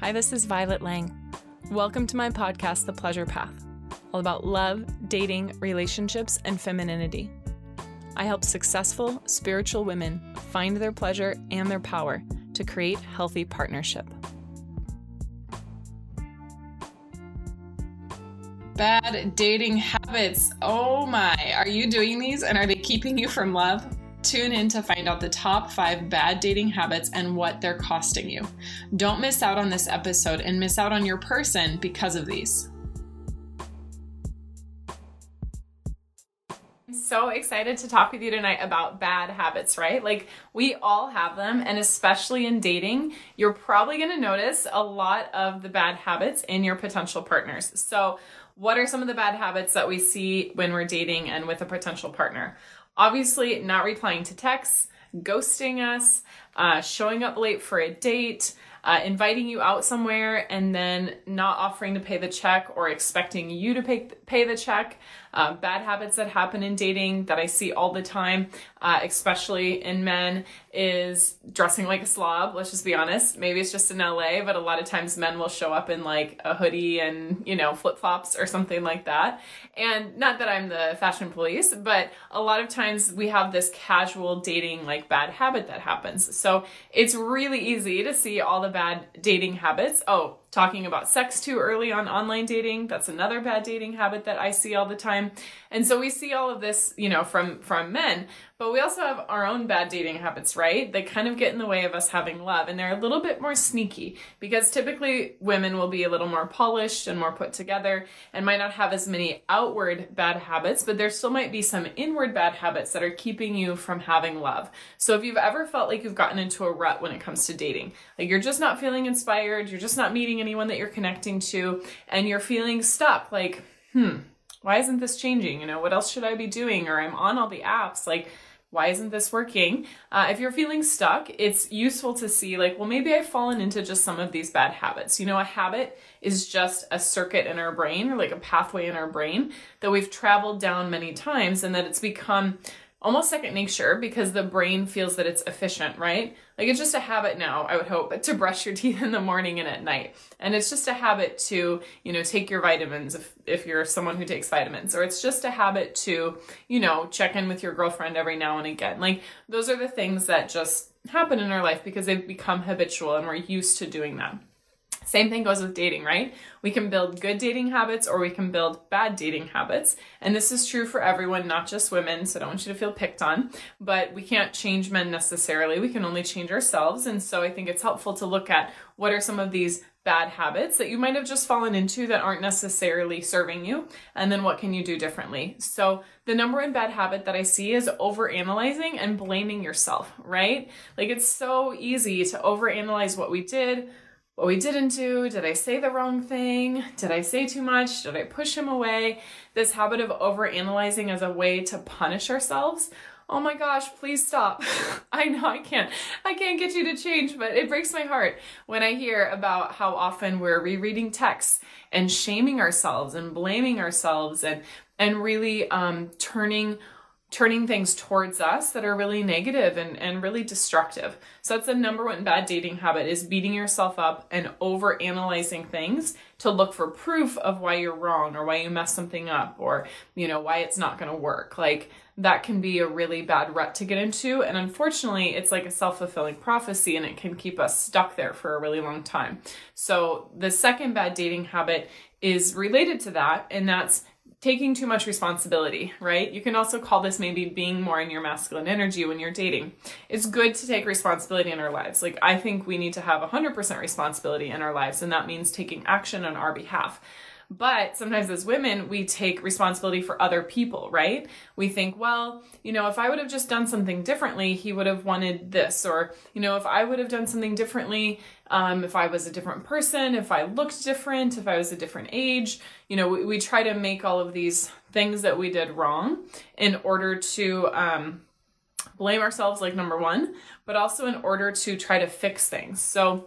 Hi, this is Violet Lang. Welcome to my podcast, The Pleasure Path, all about love, dating, relationships, and femininity. I help successful spiritual women find their pleasure and their power to create healthy partnership. Bad dating habits. Oh my, are you doing these and are they keeping you from love? Tune in to find out the top five bad dating habits and what they're costing you. Don't miss out on this episode and miss out on your person because of these. I'm so excited to talk with you tonight about bad habits, right? Like, we all have them, and especially in dating, you're probably gonna notice a lot of the bad habits in your potential partners. So, what are some of the bad habits that we see when we're dating and with a potential partner? Obviously, not replying to texts, ghosting us, uh, showing up late for a date, uh, inviting you out somewhere and then not offering to pay the check or expecting you to pay, pay the check. Uh, bad habits that happen in dating that I see all the time, uh, especially in men, is dressing like a slob. Let's just be honest. Maybe it's just in LA, but a lot of times men will show up in like a hoodie and, you know, flip flops or something like that. And not that I'm the fashion police, but a lot of times we have this casual dating like bad habit that happens. So it's really easy to see all the bad dating habits. Oh, talking about sex too early on online dating. That's another bad dating habit that i see all the time. And so we see all of this you know from from men but we also have our own bad dating habits right? They kind of get in the way of us having love and they're a little bit more sneaky because typically women will be a little more polished and more put together and might not have as many outward bad habits but there still might be some inward bad habits that are keeping you from having love. So if you've ever felt like you've gotten into a rut when it comes to dating like you're just not feeling inspired you're just not meeting anyone that you're connecting to and you're feeling stuck like hmm why isn't this changing? You know what else should i be doing? Or i'm on all the apps like why isn't this working? Uh, if you're feeling stuck it's useful to see like well maybe i've fallen into just some of these bad habits. You know a habit is just a circuit in our brain or like a pathway in our brain that we've traveled down many times and that it's become almost second nature because the brain feels that it's efficient, right? Like it's just a habit now, I would hope, to brush your teeth in the morning and at night. And it's just a habit to, you know, take your vitamins if, if you're someone who takes vitamins, or it's just a habit to, you know, check in with your girlfriend every now and again. Like those are the things that just happen in our life because they've become habitual and we're used to doing that. Same thing goes with dating, right? We can build good dating habits or we can build bad dating habits. And this is true for everyone, not just women. So I don't want you to feel picked on. But we can't change men necessarily. We can only change ourselves. And so I think it's helpful to look at what are some of these bad habits that you might have just fallen into that aren't necessarily serving you and then what can you do differently so the number one bad habit that i see is over analyzing and blaming yourself right like it's so easy to over analyze what we did what we didn't do. Did I say the wrong thing? Did I say too much? Did I push him away? This habit of over analyzing as a way to punish ourselves. Oh my gosh, please stop. I know I can't. I can't get you to change, but it breaks my heart when I hear about how often we're rereading texts and shaming ourselves and blaming ourselves and and really um, turning turning things towards us that are really negative and, and really destructive. So that's the number one bad dating habit is beating yourself up and over analyzing things to look for proof of why you're wrong or why you messed something up or, you know, why it's not going to work. Like that can be a really bad rut to get into. And unfortunately, it's like a self fulfilling prophecy and it can keep us stuck there for a really long time. So the second bad dating habit is related to that, and that's taking too much responsibility, right? You can also call this maybe being more in your masculine energy when you're dating. It's good to take responsibility in our lives. Like, I think we need to have 100% responsibility in our lives, and that means taking action on our behalf. But sometimes as women, we take responsibility for other people, right? We think, well, you know, if I would have just done something differently, he would have wanted this. Or, you know, if I would have done something differently, um, if I was a different person, if I looked different, if I was a different age, you know, we, we try to make all of these things that we did wrong in order to, um, blame ourselves, like number one, but also in order to try to fix things. So,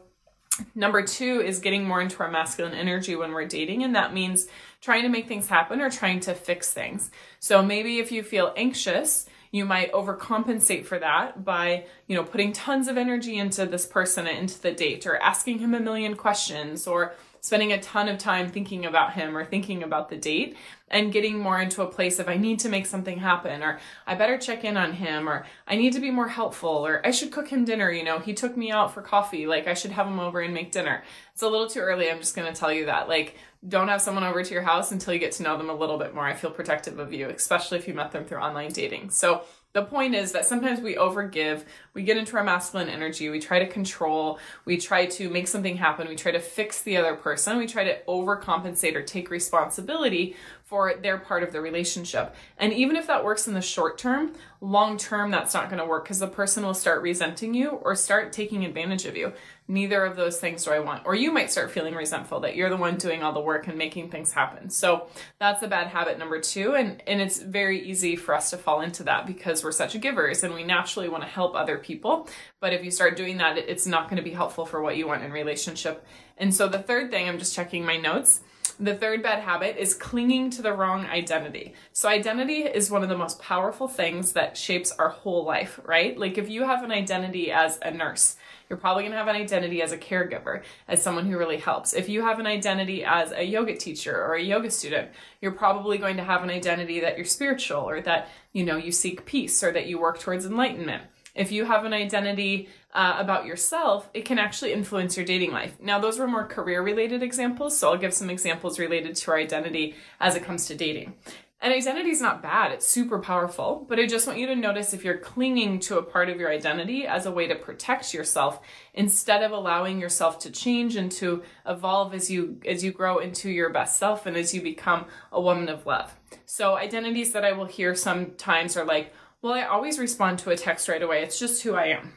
Number two is getting more into our masculine energy when we're dating, and that means trying to make things happen or trying to fix things. So maybe if you feel anxious, You might overcompensate for that by, you know, putting tons of energy into this person into the date or asking him a million questions or spending a ton of time thinking about him or thinking about the date and getting more into a place of I need to make something happen or I better check in on him or I need to be more helpful or I should cook him dinner, you know, he took me out for coffee, like I should have him over and make dinner. It's a little too early, I'm just going to tell you that. Like don't have someone over to your house until you get to know them a little bit more. I feel protective of you, especially if you met them through online dating. So the point is that sometimes we overgive, we get into our masculine energy, we try to control, we try to make something happen, we try to fix the other person, we try to overcompensate or take responsibility for their part of the relationship. And even if that works in the short term, long term, that's not going to work because the person will start resenting you or start taking advantage of you. Neither of those things do I want. Or you might start feeling resentful that you're the one doing all the work and making things happen. So that's a bad habit number two. And, and it's very easy for us to fall into that because we're such givers and we naturally want to help other people. But if you start doing that, it's not going to be helpful for what you want in relationship. And so the third thing, I'm just checking my notes the third bad habit is clinging to the wrong identity. So, identity is one of the most powerful things that shapes our whole life, right? Like, if you have an identity as a nurse, you're probably going to have an identity as a caregiver, as someone who really helps. If you have an identity as a yoga teacher or a yoga student, you're probably going to have an identity that you're spiritual or that, you know, you seek peace or that you work towards enlightenment. If you have an identity uh, about yourself, it can actually influence your dating life. Now, those were more career related examples, so I'll give some examples related to our identity as it comes to dating. And identity is not bad, it's super powerful, but I just want you to notice if you're clinging to a part of your identity as a way to protect yourself instead of allowing yourself to change and to evolve as you as you grow into your best self and as you become a woman of love. So identities that I will hear sometimes are like, well, I always respond to a text right away. It's just who I am.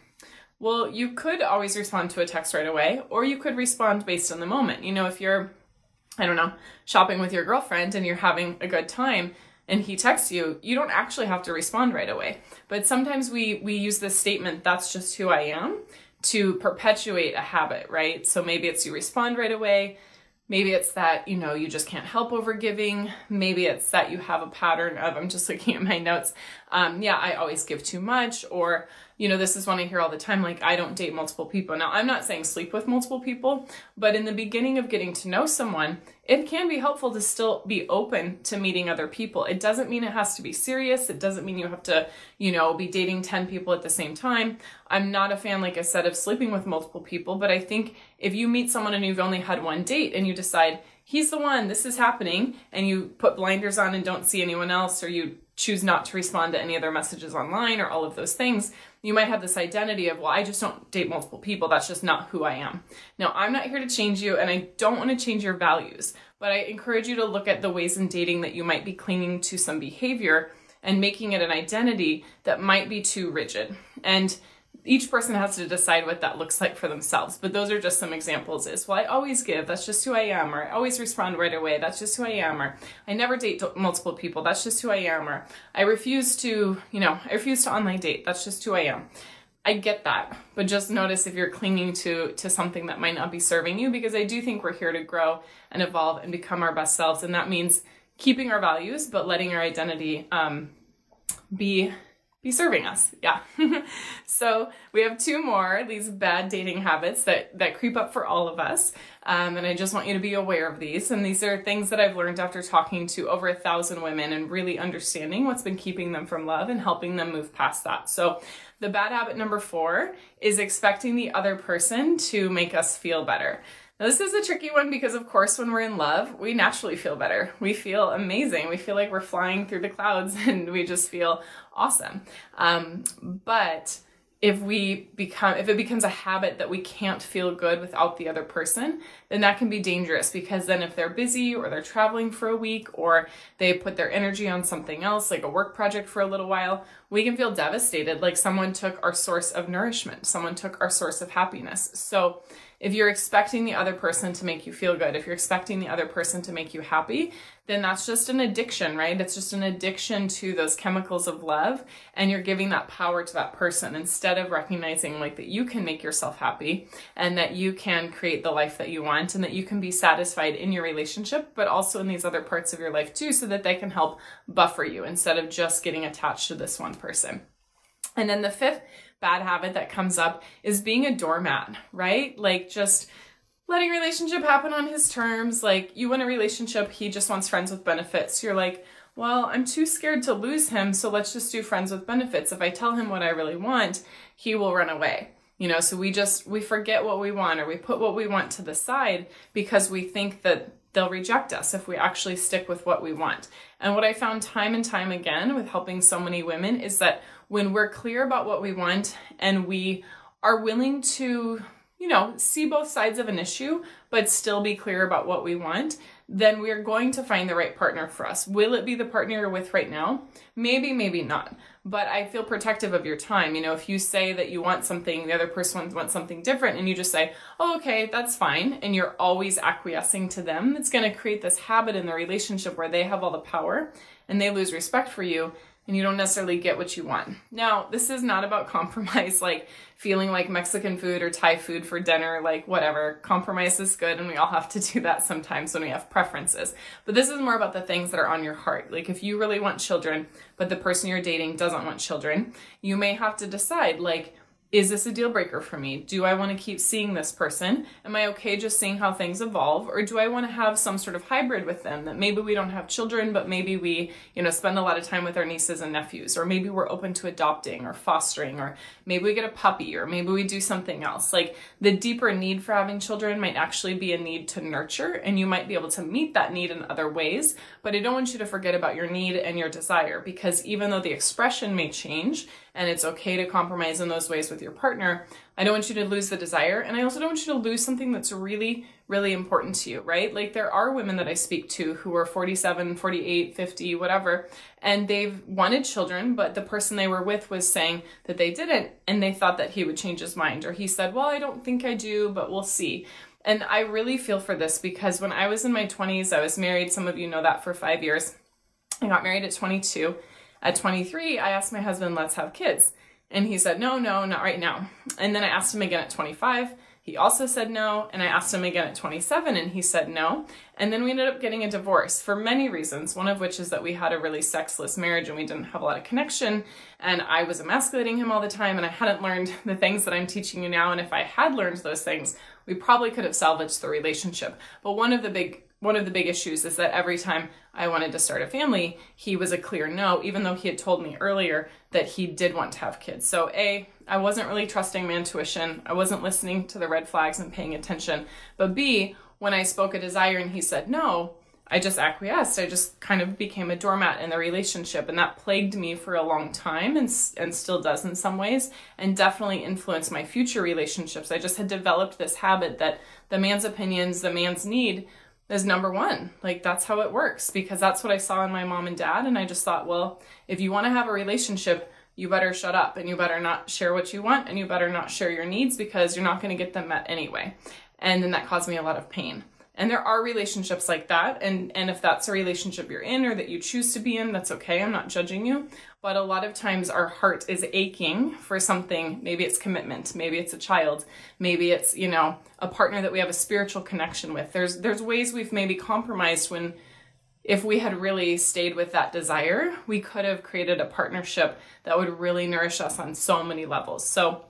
Well, you could always respond to a text right away, or you could respond based on the moment. You know, if you're, I don't know, shopping with your girlfriend and you're having a good time and he texts you, you don't actually have to respond right away. But sometimes we we use this statement, that's just who I am, to perpetuate a habit, right? So maybe it's you respond right away, Maybe it's that, you know, you just can't help over giving. Maybe it's that you have a pattern of, I'm just looking at my notes. Um, yeah, I always give too much. Or, you know, this is one I hear all the time like, I don't date multiple people. Now, I'm not saying sleep with multiple people, but in the beginning of getting to know someone, it can be helpful to still be open to meeting other people. It doesn't mean it has to be serious. It doesn't mean you have to, you know, be dating 10 people at the same time. I'm not a fan, like I said, of sleeping with multiple people, but I think if you meet someone and you've only had one date and you decide, he's the one, this is happening, and you put blinders on and don't see anyone else, or you choose not to respond to any other messages online or all of those things, you might have this identity of, well, I just don't date multiple people. That's just not who I am. Now, I'm not here to change you and I don't want to change your values, but I encourage you to look at the ways in dating that you might be clinging to some behavior and making it an identity that might be too rigid. And each person has to decide what that looks like for themselves. But those are just some examples is, well, I always give, that's just who I am, or I always respond right away, that's just who I am, or I never date multiple people, that's just who I am, or I refuse to, you know, I refuse to online date, that's just who I am. I get that, but just notice if you're clinging to to something that might not be serving you because I do think we're here to grow and evolve and become our best selves and that means keeping our values but letting our identity um, be be serving us. Yeah. so we have two more these bad dating habits that that creep up for all of us, um, and I just want you to be aware of these. And these are things that I've learned after talking to over a thousand women and really understanding what's been keeping them from love and helping them move past that. So the bad habit number four is expecting the other person to make us feel better. Now, this is a tricky one because, of course, when we're in love, we naturally feel better. We feel amazing. We feel like we're flying through the clouds and we just feel awesome. Um, but if we become if it becomes a habit that we can't feel good without the other person then that can be dangerous because then if they're busy or they're traveling for a week or they put their energy on something else like a work project for a little while we can feel devastated like someone took our source of nourishment someone took our source of happiness so if you're expecting the other person to make you feel good, if you're expecting the other person to make you happy, then that's just an addiction, right? It's just an addiction to those chemicals of love. And you're giving that power to that person instead of recognizing like that you can make yourself happy and that you can create the life that you want and that you can be satisfied in your relationship, but also in these other parts of your life too, so that they can help buffer you instead of just getting attached to this one person. And then the fifth bad habit that comes up is being a doormat, right? Like just letting relationship happen on his terms. Like you want a relationship, he just wants friends with benefits. You're like, well, I'm too scared to lose him, so let's just do friends with benefits. If I tell him what I really want, he will run away. You know, so we just we forget what we want or we put what we want to the side because we think that they'll reject us if we actually stick with what we want. And what I found time and time again with helping so many women is that when we're clear about what we want and we are willing to, you know, see both sides of an issue, but still be clear about what we want, then we're going to find the right partner for us. Will it be the partner you're with right now? Maybe, maybe not. But I feel protective of your time. You know, if you say that you want something, the other person wants something different, and you just say, oh, okay, that's fine, and you're always acquiescing to them, it's going to create this habit in the relationship where they have all the power and they lose respect for you and you don't necessarily get what you want. Now, this is not about compromise, like feeling like Mexican food or Thai food for dinner, like whatever. Compromise is good, and we all have to do that sometimes when we have preferences. But this is more about the things that are on your heart. Like if you really want children, but the person you're dating doesn't want children, you may have to decide, like, is this a deal breaker for me? Do I want to keep seeing this person? Am I okay just seeing how things evolve? Or do I want to have some sort of hybrid with them that maybe we don't have children, but maybe we, you know, spend a lot of time with our nieces and nephews, or maybe we're open to adopting or fostering, or maybe we get a puppy, or maybe we do something else. Like the deeper need for having children might actually be a need to nurture, and you might be able to meet that need in other ways. But I don't want you to forget about your need and your desire because even though the expression may change, and it's okay to compromise in those ways with your partner. I don't want you to lose the desire, and I also don't want you to lose something that's really, really important to you, right? Like there are women that I speak to who are 47, 48, 50, whatever, and they've wanted children, but the person they were with was saying that they didn't, and they thought that he would change his mind, or he said, Well, I don't think I do, but we'll see. And I really feel for this because when I was in my 20s, I was married. Some of you know that for five years. I got married at 22 at 23, I asked my husband, let's have kids. And he said, no, no, not right now. And then I asked him again at 25. He also said no. And I asked him again at 27 and he said no. And then we ended up getting a divorce for many reasons, one of which is that we had a really sexless marriage and we didn't have a lot of connection. And I was emasculating him all the time and I hadn't learned the things that I'm teaching you now. And if I had learned those things, we probably could have salvaged the relationship. But one of the big one of the big issues is that every time I wanted to start a family, he was a clear no, even though he had told me earlier that he did want to have kids. So, A, I wasn't really trusting my intuition. I wasn't listening to the red flags and paying attention. But B, when I spoke a desire and he said no, I just acquiesced. I just kind of became a doormat in the relationship, and that plagued me for a long time, and and still does in some ways, and definitely influenced my future relationships. I just had developed this habit that the man's opinions, the man's need, is number one. Like that's how it works because that's what I saw in my mom and dad. And I just thought, well, if you want to have a relationship, you better shut up and you better not share what you want and you better not share your needs because you're not going to get them met anyway. And then that caused me a lot of pain. And there are relationships like that. And, and if that's a relationship you're in or that you choose to be in, that's okay. I'm not judging you. But a lot of times our heart is aching for something. Maybe it's commitment. Maybe it's a child. Maybe it's, you know, a partner that we have a spiritual connection with. There's, there's ways we've maybe compromised when if we had really stayed with that desire, we could have created a partnership that would really nourish us on so many levels. So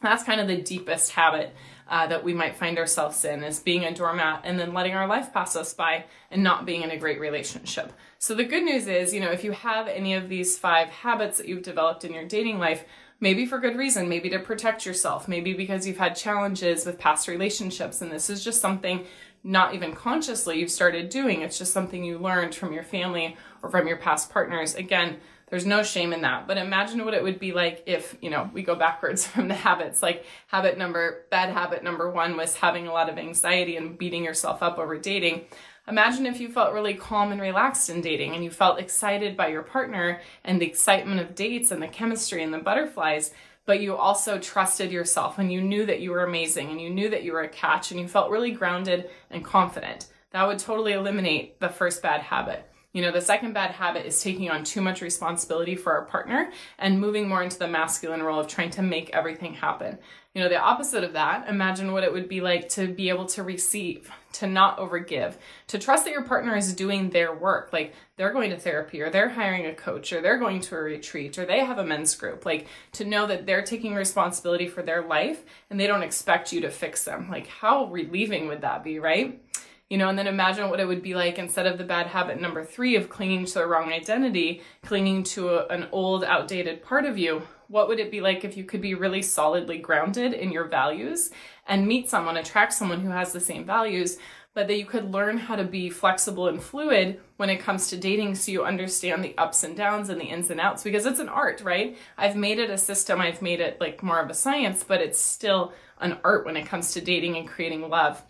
that's kind of the deepest habit uh, that we might find ourselves in is being a doormat and then letting our life pass us by and not being in a great relationship. So the good news is, you know, if you have any of these five habits that you've developed in your dating life, maybe for good reason, maybe to protect yourself, maybe because you've had challenges with past relationships and this is just something not even consciously you've started doing. It's just something you learned from your family or from your past partners. Again, there's no shame in that. But imagine what it would be like if, you know, we go backwards from the habits. Like habit number, bad habit number one was having a lot of anxiety and beating yourself up over dating. Imagine if you felt really calm and relaxed in dating and you felt excited by your partner and the excitement of dates and the chemistry and the butterflies. but you also trusted yourself and you knew that you were amazing and you knew that you were a catch and you felt really grounded and confident. That would totally eliminate the first bad habit. You know, the second bad habit is taking on too much responsibility for our partner and moving more into the masculine role of trying to make everything happen. You know, the opposite of that, imagine what it would be like to be able to receive, to not overgive, to trust that your partner is doing their work. Like they're going to therapy or they're hiring a coach or they're going to a retreat or they have a men's group. Like to know that they're taking responsibility for their life and they don't expect you to fix them. Like how relieving would that be, right? You know, and then imagine what it would be like instead of the bad habit number three of clinging to the wrong identity, clinging to a, an old, outdated part of you. What would it be like if you could be really solidly grounded in your values and meet someone, attract someone who has the same values, but that you could learn how to be flexible and fluid when it comes to dating so you understand the ups and downs and the ins and outs because it's an art, right? I've made it a system, I've made it like more of a science, but it's still an art when it comes to dating and creating love.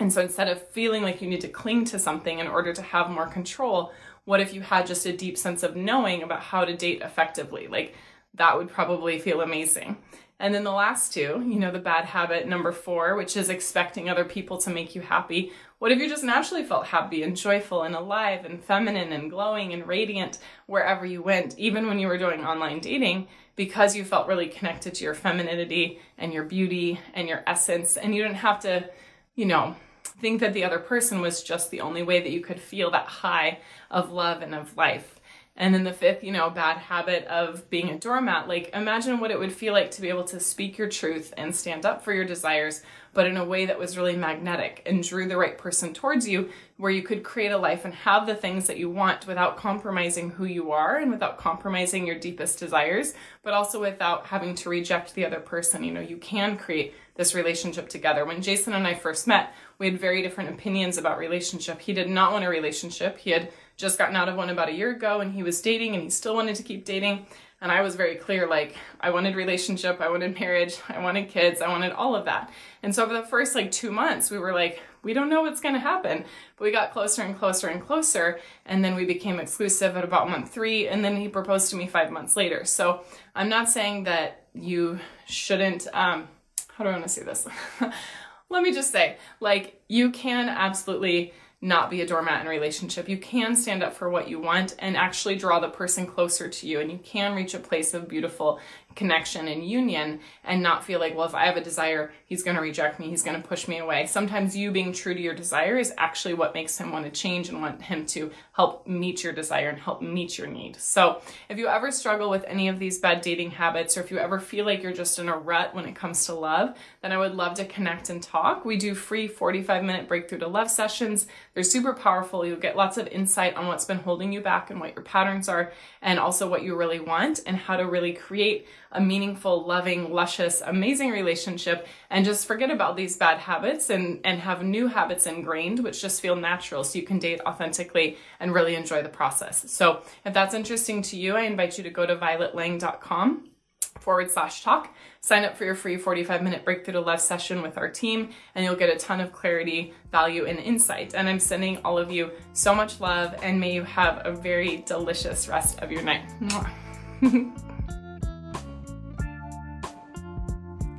And so instead of feeling like you need to cling to something in order to have more control, what if you had just a deep sense of knowing about how to date effectively? Like that would probably feel amazing. And then the last two, you know, the bad habit number four, which is expecting other people to make you happy. What if you just naturally felt happy and joyful and alive and feminine and glowing and radiant wherever you went, even when you were doing online dating, because you felt really connected to your femininity and your beauty and your essence, and you didn't have to, you know, think that the other person was just the only way that you could feel that high of love and of life. And then the fifth, you know, bad habit of being a doormat. Like, imagine what it would feel like to be able to speak your truth and stand up for your desires, but in a way that was really magnetic and drew the right person towards you, where you could create a life and have the things that you want without compromising who you are and without compromising your deepest desires, but also without having to reject the other person. You know, you can create this relationship together. When Jason and I first met, we had very different opinions about relationship. He did not want a relationship. He had just gotten out of one about a year ago and he was dating and he still wanted to keep dating. And I was very clear like, I wanted relationship, I wanted marriage, I wanted kids, I wanted all of that. And so, for the first like two months, we were like, we don't know what's going to happen. But we got closer and closer and closer. And then we became exclusive at about month three. And then he proposed to me five months later. So, I'm not saying that you shouldn't, um, how do I want to say this? Let me just say, like, you can absolutely not be a doormat in a relationship. You can stand up for what you want and actually draw the person closer to you. And you can reach a place of beautiful connection and union and not feel like, well, if I have a desire, he's going to reject me, he's going to push me away. Sometimes you being true to your desire is actually what makes him want to change and want him to help meet your desire and help meet your need. So, if you ever struggle with any of these bad dating habits or if you ever feel like you're just in a rut when it comes to love, then I would love to connect and talk. We do free 45 minute breakthrough to love sessions. They're super powerful. You'll get lots of insight on what's been holding you back and what your patterns are, and also what you really want and how to really create a meaningful, loving, luscious, amazing relationship and just forget about these bad habits and, and have new habits ingrained, which just feel natural so you can date authentically and really enjoy the process. So if that's interesting to you, I invite you to go to violetlang.com forward slash talk. Sign up for your free 45 minute breakthrough to love session with our team, and you'll get a ton of clarity, value, and insight. And I'm sending all of you so much love, and may you have a very delicious rest of your night.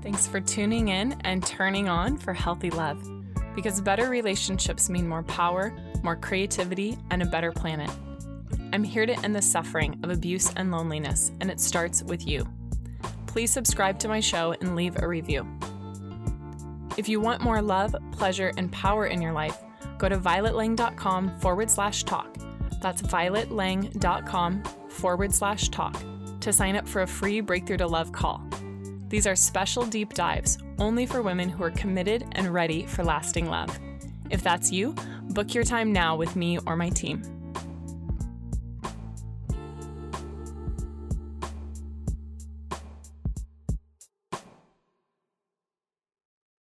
Thanks for tuning in and turning on for healthy love. Because better relationships mean more power, more creativity, and a better planet. I'm here to end the suffering of abuse and loneliness, and it starts with you. Please subscribe to my show and leave a review. If you want more love, pleasure, and power in your life, go to violetlang.com forward slash talk. That's violetlang.com forward slash talk to sign up for a free Breakthrough to Love call. These are special deep dives only for women who are committed and ready for lasting love. If that's you, book your time now with me or my team.